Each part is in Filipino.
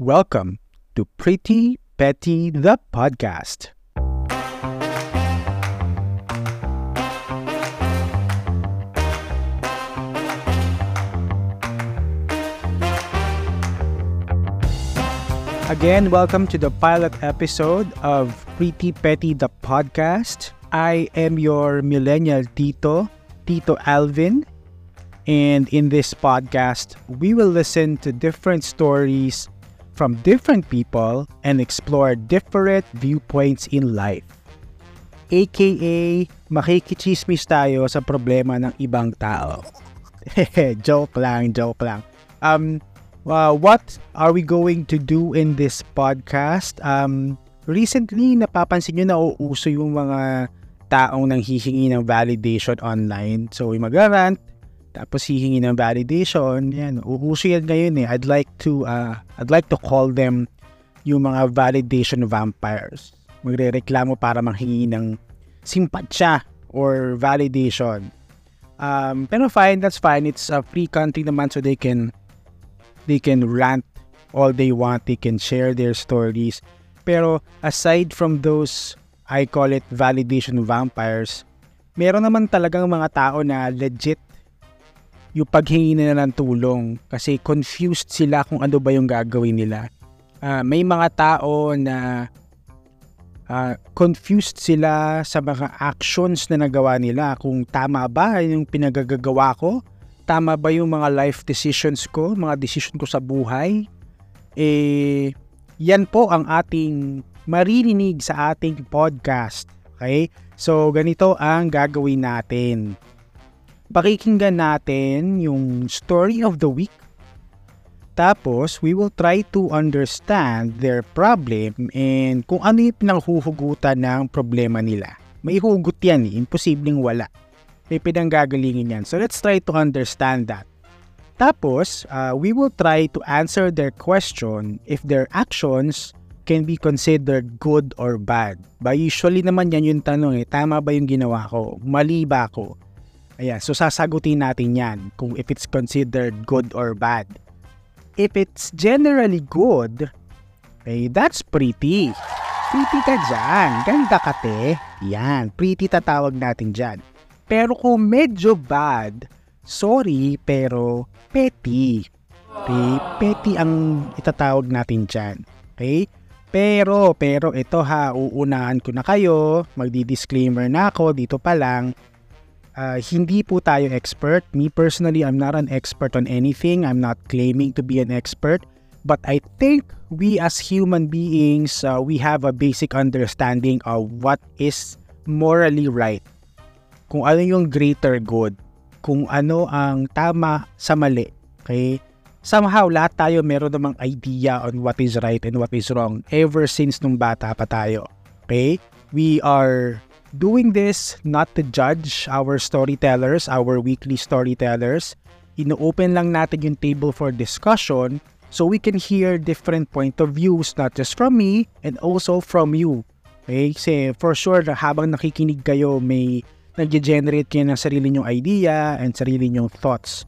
Welcome to Pretty Petty the podcast. Again, welcome to the pilot episode of Pretty Petty the podcast. I am your millennial Tito, Tito Alvin, and in this podcast, we will listen to different stories from different people and explore different viewpoints in life. AKA, makikichismis tayo sa problema ng ibang tao. joke lang, joke lang. Um, uh, what are we going to do in this podcast? Um, recently, napapansin nyo na uuso yung mga taong nang hihingi ng validation online. So, yung mag-rant, tapos hihingi ng validation. Yan, uuso yan ngayon eh. I'd like to, uh, I'd like to call them yung mga validation vampires. Magre-reklamo para manghingi ng simpatsya or validation. Um, pero fine, that's fine. It's a free country naman so they can they can rant all they want, they can share their stories. Pero aside from those, I call it validation vampires, meron naman talagang mga tao na legit yung paghingi nila ng tulong kasi confused sila kung ano ba yung gagawin nila. Uh, may mga tao na uh, confused sila sa mga actions na nagawa nila kung tama ba yung pinagagagawa ko tama ba yung mga life decisions ko, mga decision ko sa buhay, eh, yan po ang ating maririnig sa ating podcast. Okay? So, ganito ang gagawin natin. Pakikinggan natin yung story of the week. Tapos, we will try to understand their problem and kung ano yung pinanghuhugutan ng problema nila. May hugot yan eh. Imposibleng wala may pinanggagalingin yan. So let's try to understand that. Tapos, uh, we will try to answer their question if their actions can be considered good or bad. Ba usually naman yan yung tanong eh, tama ba yung ginawa ko? Mali ba ako? Ayan, so sasagutin natin yan kung if it's considered good or bad. If it's generally good, eh, that's pretty. Pretty ka dyan. Ganda ka te. Yan, pretty tatawag natin dyan. Pero kung medyo bad, sorry, pero petty. Okay? Petty ang itatawag natin dyan. Okay? Pero, pero ito ha, uunahan ko na kayo, magdi-disclaimer na ako dito pa lang. Uh, hindi po tayo expert. Me personally, I'm not an expert on anything. I'm not claiming to be an expert. But I think we as human beings, uh, we have a basic understanding of what is morally right kung ano yung greater good, kung ano ang tama sa mali. Okay? Somehow, lahat tayo meron namang idea on what is right and what is wrong ever since nung bata pa tayo. Okay? We are doing this not to judge our storytellers, our weekly storytellers. Ino-open lang natin yung table for discussion so we can hear different point of views not just from me and also from you. Okay? Kasi for sure, habang nakikinig kayo, may nag-generate kayo ng sarili nyong idea and sarili nyong thoughts.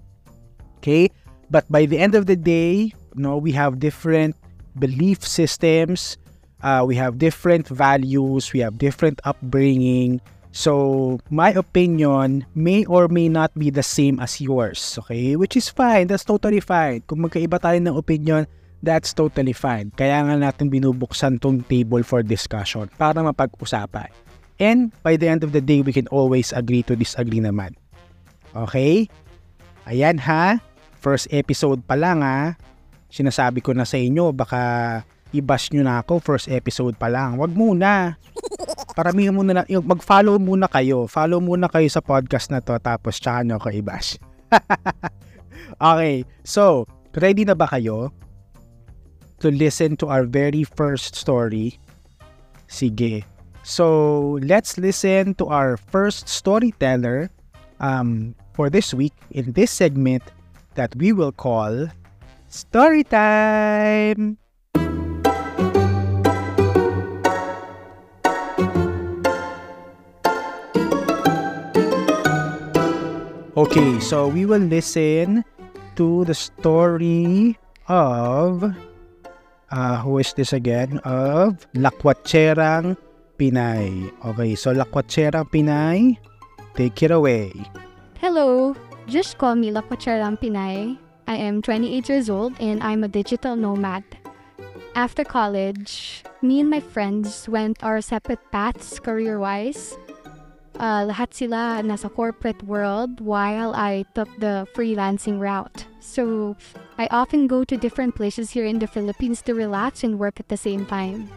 Okay? But by the end of the day, no, we have different belief systems, uh, we have different values, we have different upbringing. So, my opinion may or may not be the same as yours, okay? Which is fine, that's totally fine. Kung magkaiba tayo ng opinion, that's totally fine. Kaya nga natin binubuksan tong table for discussion para mapag-usapan. And by the end of the day, we can always agree to disagree naman. Okay? Ayan ha. First episode pa lang ha. Sinasabi ko na sa inyo, baka i-bash nyo na ako first episode pa lang. Wag muna. Paramihan muna na, mag-follow muna kayo. Follow muna kayo sa podcast na to tapos tsaka nyo ako i-bash. okay, so, ready na ba kayo to listen to our very first story? Sige, So let's listen to our first storyteller um, for this week in this segment that we will call Story Time. Okay, so we will listen to the story of Uh, who is this again? Of Lakwatserang Pinay. Okay, so Lakwatserang Pinay, take it away. Hello, just call me Lakwatserang Pinay. I am 28 years old and I'm a digital nomad. After college, me and my friends went our separate paths career-wise. Uh, lahat sila nasa corporate world while I took the freelancing route. So, I often go to different places here in the Philippines to relax and work at the same time.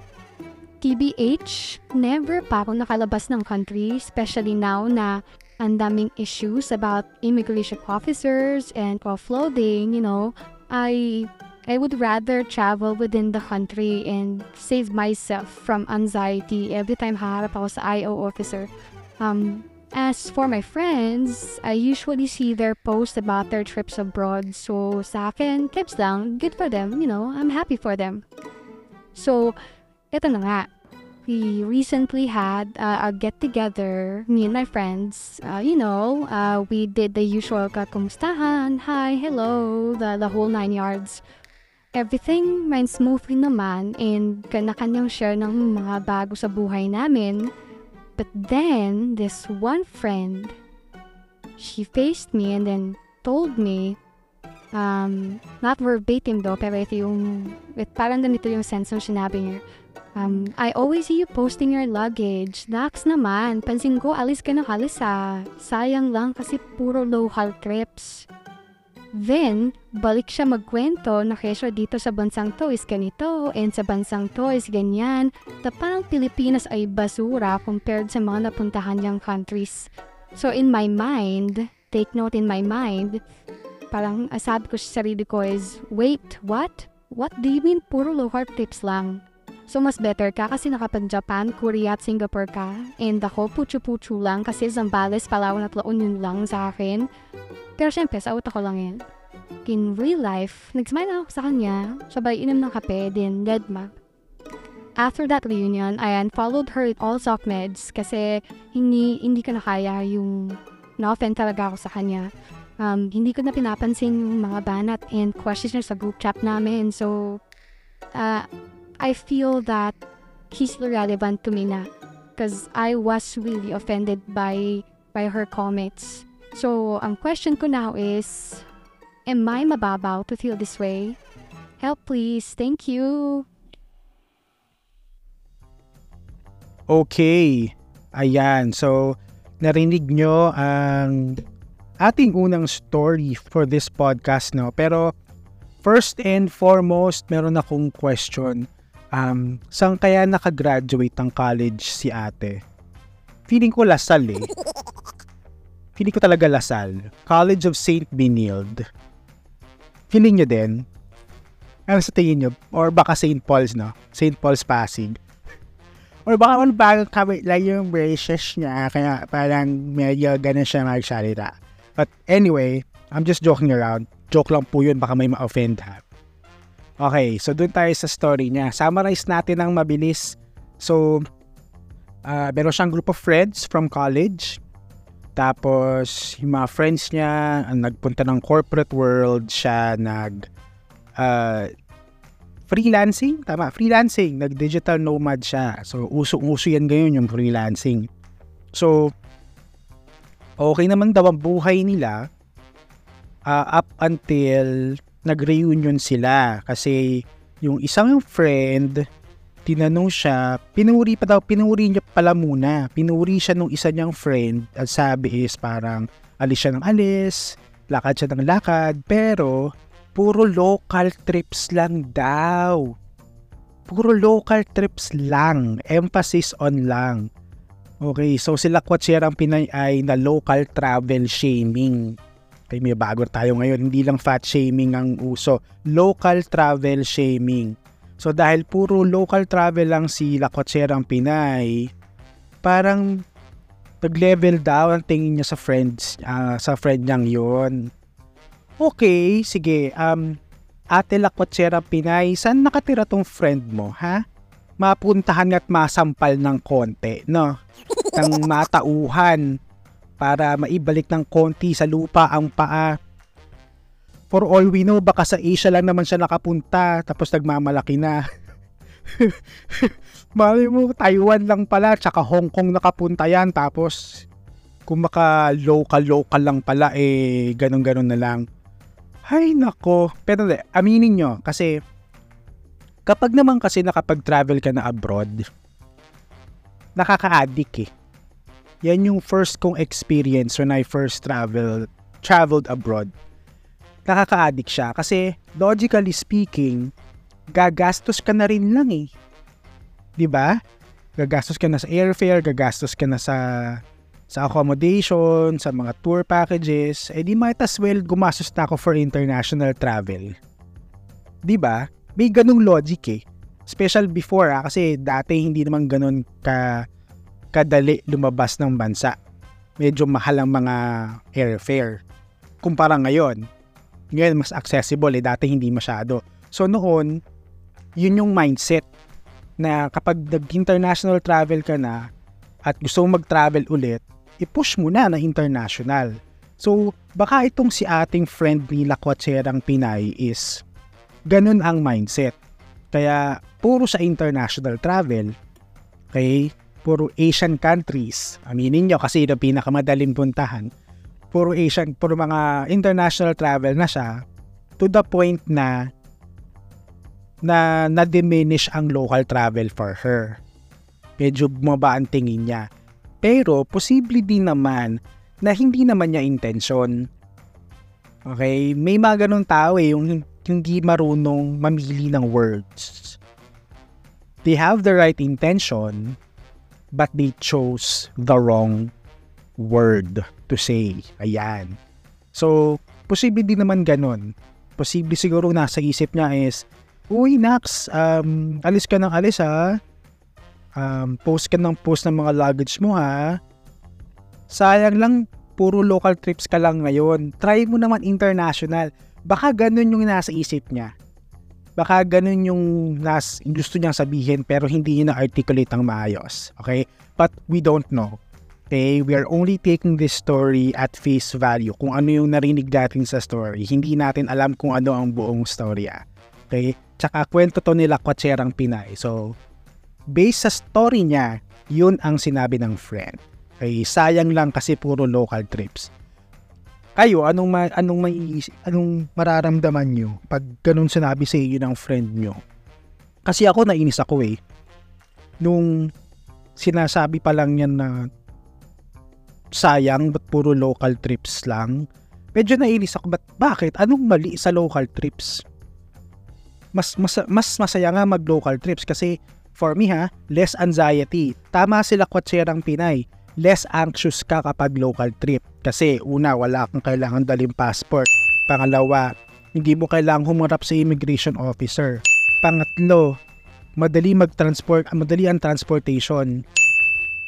TBH, never pa ako nakalabas ng country, especially now na ang daming issues about immigration officers and offloading, you know, I I would rather travel within the country and save myself from anxiety every time haharap ako sa IO officer. Um, as for my friends, I usually see their posts about their trips abroad. So sa akin, tips lang, good for them, you know, I'm happy for them. So, ito na nga. We recently had uh, a get-together, me and my friends. Uh, you know, uh, we did the usual kakumustahan, hi, hello, the, the whole nine yards. Everything went smoothly naman and kanya-kanyang share ng mga bago sa buhay namin. But then, this one friend, she faced me and then told me, um, not verbatim though, pero ito yung, it, parang ganito yung sense ng sinabi niya. Um, I always see you posting your luggage. Dax naman, pansin ko alis ka ng halis ah. Sayang lang kasi puro local trips. Then, balik siya magkwento na kesyo dito sa bansang to is ganito and sa bansang to is ganyan. Na parang Pilipinas ay basura compared sa mga napuntahan niyang countries. So in my mind, take note in my mind, parang sabi ko sa sarili ko is, wait, what? What do you mean puro local tips lang? So mas better ka kasi nakapag-Japan, Korea at Singapore ka. And ako, puchu-puchu lang kasi Zambales, Palawan at La Union lang sa akin. Pero syempre, sa utak ko lang yan. In real life, nagsmile ako sa kanya, sabay inom ng kape, din dead map. After that reunion, I unfollowed her at all sock meds kasi hindi, hindi ko na kaya yung na-offend talaga ako sa kanya. Um, hindi ko na pinapansin yung mga banat and questions sa group chat namin. So, uh, I feel that he's relevant to me na because I was really offended by by her comments. So, ang question ko now is, am I mababaw to feel this way? Help please. Thank you. Okay. Ayan. So, narinig nyo ang ating unang story for this podcast, no? Pero, first and foremost, meron akong question. Um, saan kaya nakagraduate ng college si ate? Feeling ko lasal eh. Feeling ko talaga Lasal. College of St. Benilde. Feeling nyo din? Ano sa tingin nyo? Or baka St. Paul's, no? St. Paul's Pasig. Or baka ano kabit lang yung braces niya, kaya parang medyo ganun siya magsalita. But anyway, I'm just joking around. Joke lang po yun, baka may ma-offend ha. Okay, so dun tayo sa story niya. Summarize natin ng mabilis. So, uh, meron siyang group of friends from college tapos, yung mga friends niya, ang nagpunta ng corporate world, siya nag uh, freelancing, tama, freelancing, nag-digital nomad siya. So, uso-uso yan ngayon yung freelancing. So, okay naman daw ang buhay nila uh, up until nag-reunion sila. Kasi, yung isang friend, tinanong siya, pinuri pa daw, pinuri niya pala muna. Pinuri siya nung isa niyang friend at sabi is parang alis siya ng alis, lakad siya ng lakad, pero puro local trips lang daw. Puro local trips lang. Emphasis on lang. Okay, so sila Kwatsirang Pinay ay na local travel shaming. Okay, may bago tayo ngayon. Hindi lang fat shaming ang uso. Local travel shaming. So dahil puro local travel lang si Lakotserang Pinay, parang nag-level down ang tingin niya sa friends, uh, sa friend niyang yon. Okay, sige. Um, Ate Lakotserang Pinay, saan nakatira tong friend mo, ha? Mapuntahan at masampal ng konti, no? Ng matauhan para maibalik ng konti sa lupa ang paa. For all we know, baka sa Asia lang naman siya nakapunta, tapos nagmamalaki na. Mali mo, Taiwan lang pala, tsaka Hong Kong nakapunta yan, tapos kung maka local local lang pala eh ganun ganun na lang. Ay nako. Pero de, aminin nyo kasi kapag naman kasi nakapag-travel ka na abroad nakaka-addict eh. Yan yung first kong experience when I first travel traveled abroad nakaka-addict siya kasi logically speaking gagastos ka na rin lang eh 'di ba gagastos ka na sa airfare gagastos ka na sa sa accommodation, sa mga tour packages, eh di might as well gumastos na ako for international travel. 'Di ba? May ganung logic eh. Special before ah, kasi dati hindi naman ganun ka kadali lumabas ng bansa. Medyo mahal ang mga airfare. Kumpara ngayon. Ngayon mas accessible eh, dati hindi masyado. So noon, yun yung mindset na kapag nag-international travel ka na at gusto mong mag-travel ulit, i-push mo na na international. So, baka itong si ating friend ni Lakwatserang Pinay is ganun ang mindset. Kaya, puro sa international travel. Okay? Puro Asian countries. Aminin nyo kasi ito pinakamadaling puntahan. Puro Asian, puro mga international travel na siya to the point na na na-diminish ang local travel for her. Medyo bumaba ang tingin niya. Pero posible din naman na hindi naman niya intensyon. Okay? May mga ganun tao eh, yung hindi marunong mamili ng words. They have the right intention, but they chose the wrong word to say. Ayan. So, posible din naman ganun. Posible siguro nasa isip niya is, Uy, Nax, um, alis ka ng alis ha um, post ka ng post ng mga luggage mo ha. Sayang lang, puro local trips ka lang ngayon. Try mo naman international. Baka ganun yung nasa isip niya. Baka ganun yung nas, gusto niyang sabihin pero hindi niya na-articulate ang maayos. Okay? But we don't know. Okay? We are only taking this story at face value. Kung ano yung narinig natin sa story. Hindi natin alam kung ano ang buong storya. Okay? Tsaka kwento to nila Kwatserang Pinay. So, based sa story niya, yun ang sinabi ng friend. Ay sayang lang kasi puro local trips. Kayo, anong ma- anong may anong mararamdaman niyo pag ganun sinabi sa inyo ng friend niyo? Kasi ako nainis ako eh. Nung sinasabi pa lang yan na sayang but puro local trips lang. Medyo nainis ako, but bakit? Anong mali sa local trips? Mas, mas, mas masaya nga mag local trips kasi For me ha, less anxiety. Tama sila kwatserang Pinay. Less anxious ka kapag local trip. Kasi una, wala kang kailangan daling passport. Pangalawa, hindi mo kailangang humarap sa immigration officer. Pangatlo, madali mag-transport, madali ang transportation.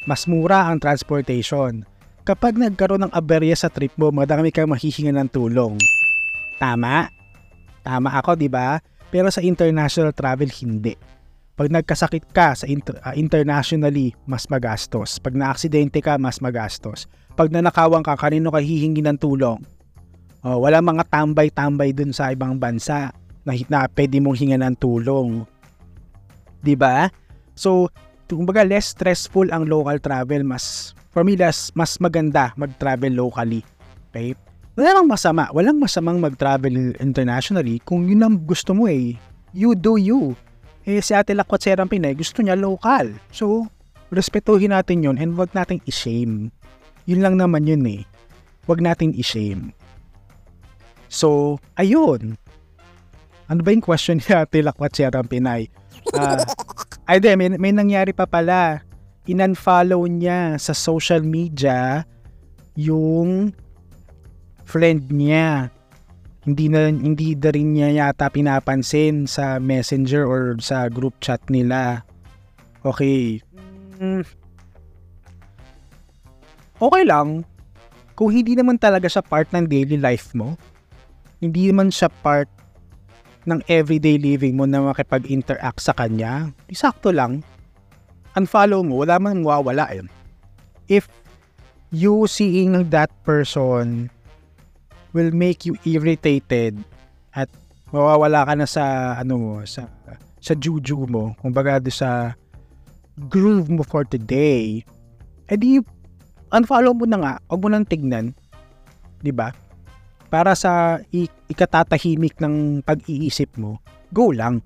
Mas mura ang transportation. Kapag nagkaroon ng aberya sa trip mo, madami kang mahihinga ng tulong. Tama? Tama ako, di ba? Pero sa international travel, hindi pag nagkasakit ka sa inter- uh, internationally, mas magastos. Pag naaksidente ka, mas magastos. Pag nanakawan ka, kanino ka hihingi ng tulong? Oh, wala mga tambay-tambay dun sa ibang bansa na, na pwede mong hinga ng tulong. 'Di ba? So, kumbaga less stressful ang local travel, mas for me less mas maganda mag-travel locally. Okay? Wala nang masama, walang masamang mag-travel internationally kung yun ang gusto mo eh. You do you. Eh, si Ate Lakwat Serang Pinay, gusto niya local. So, respetuhin natin yun and wag nating i-shame. Yun lang naman yun eh. Wag nating i-shame. So, ayun. Ano ba yung question ni Ate Lakwat Serang Pinay? Uh, ay, de, may, may nangyari pa pala. In-unfollow niya sa social media yung friend niya hindi na hindi na rin niya yata pinapansin sa messenger or sa group chat nila. Okay. Mm. Okay lang. Kung hindi naman talaga siya part ng daily life mo, hindi naman siya part ng everyday living mo na makipag-interact sa kanya, isakto lang. Unfollow mo, wala man mawawala yun. If you seeing that person will make you irritated at mawawala ka na sa ano sa sa juju mo, kumbaga do sa groove mo for today, edi unfollow mo na nga, huwag mo nang tignan, 'di ba? Para sa ikatatahimik ng pag-iisip mo, go lang.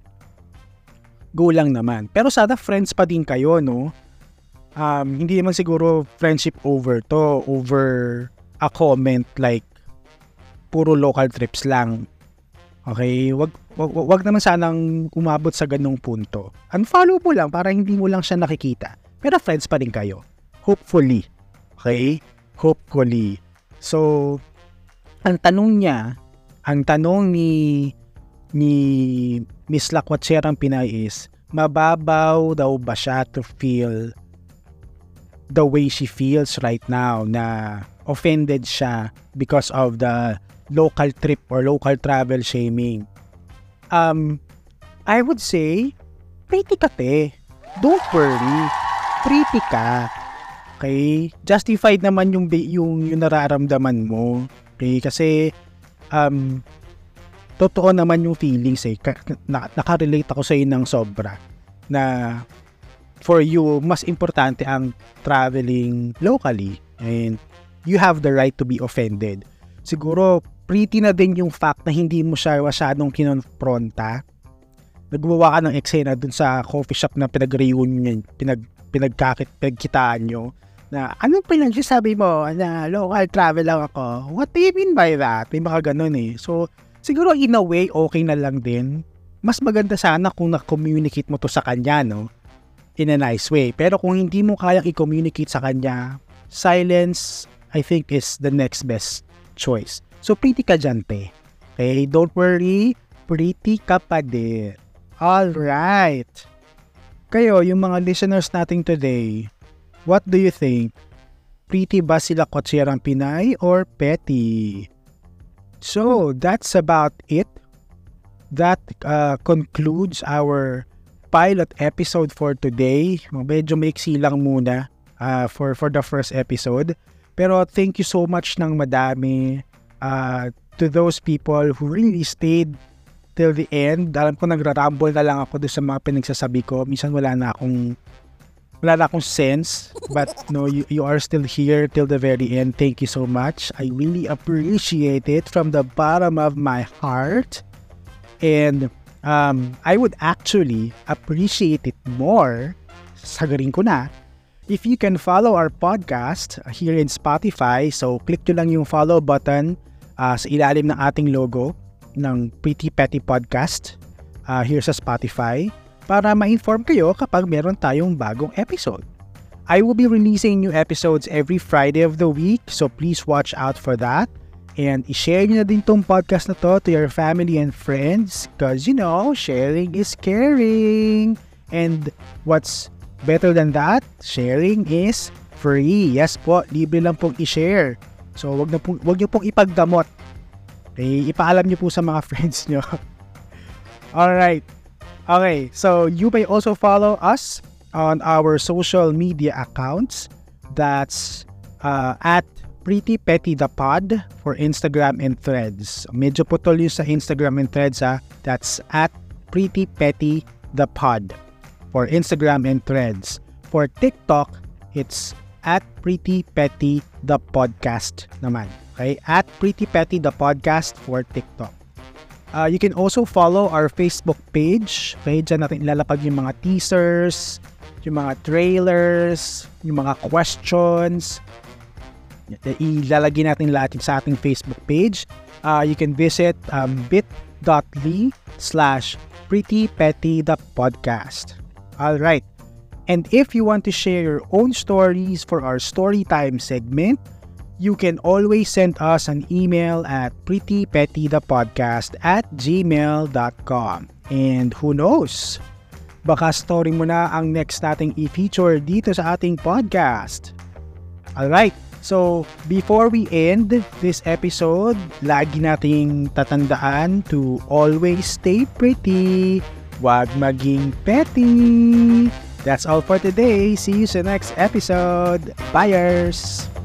Go lang naman. Pero sana friends pa din kayo, no? Um, hindi naman siguro friendship over to, over a comment like puro local trips lang. Okay, wag wag, wag naman sanang umabot sa ganung punto. Unfollow mo lang para hindi mo lang siya nakikita. Pero friends pa rin kayo. Hopefully. Okay? Hopefully. So, ang tanong niya, ang tanong ni ni Miss Lakwatserang Pinay is, mababaw daw ba siya to feel the way she feels right now na offended siya because of the local trip or local travel shaming. Um, I would say, pretty ka te. Don't worry. Pretty ka. Okay? Justified naman yung, yung, yung nararamdaman mo. Okay? Kasi, um, totoo naman yung feelings eh. Na, nakarelate ako sa ng sobra. Na, for you, mas importante ang traveling locally. And, you have the right to be offended. Siguro, pretty na din yung fact na hindi mo siya masyadong kinonfronta. Nagwawa ka ng eksena dun sa coffee shop na pinag-reunion, pinag, pinagkakit, pinagkitaan nyo na anong pinagsasabi mo na local travel lang ako? What do you mean by that? May mga ganun eh. So, siguro in a way, okay na lang din. Mas maganda sana kung na-communicate mo to sa kanya, no? In a nice way. Pero kung hindi mo kayang i-communicate sa kanya, silence, I think, is the next best choice. So, pretty ka dyan, te. Okay? Don't worry. Pretty ka pa din. Alright. Kayo, yung mga listeners nating today, what do you think? Pretty ba sila kotsirang Pinay or petty? So, that's about it. That uh, concludes our pilot episode for today. Medyo maiksi lang muna uh, for, for the first episode. Pero thank you so much ng madami uh, to those people who really stayed till the end. Alam ko nagra-rumble na lang ako doon sa mga pinagsasabi ko. Minsan wala na akong wala na akong sense. But no, you, you are still here till the very end. Thank you so much. I really appreciate it from the bottom of my heart. And um, I would actually appreciate it more, sagarin ko na, if you can follow our podcast here in Spotify. So, click nyo lang yung follow button uh, sa ilalim ng ating logo ng Pretty Petty Podcast uh, here sa Spotify para ma-inform kayo kapag meron tayong bagong episode. I will be releasing new episodes every Friday of the week, so please watch out for that. And i-share nyo na din tong podcast na to to your family and friends because, you know, sharing is caring. And what's better than that, sharing is free. Yes po, libre lang pong i-share. So, wag, na po, wag nyo pong ipagdamot. Okay, ipaalam nyo po sa mga friends nyo. Alright. Okay, so you may also follow us on our social media accounts. That's uh, at Pretty Petty the Pod for Instagram and Threads. Medyo putol yung sa Instagram and Threads ha. That's at Pretty Petty the Pod for Instagram and Threads. For TikTok, it's at Pretty Petty the Podcast naman. Okay? At Pretty Petty the Podcast for TikTok. Uh, you can also follow our Facebook page. Okay, dyan natin ilalapag yung mga teasers, yung mga trailers, yung mga questions. Ilalagay natin lahat sa ating Facebook page. Uh, you can visit um, bit.ly slash Pretty Petty the Podcast. Alright. And if you want to share your own stories for our storytime segment, you can always send us an email at prettypettythepodcast at gmail.com. And who knows? Baka story mo na ang next nating i-feature dito sa ating podcast. Alright, so before we end this episode, lagi nating tatandaan to always stay pretty. Huwag maging petty. That's all for today. See you sa next episode. Buyers!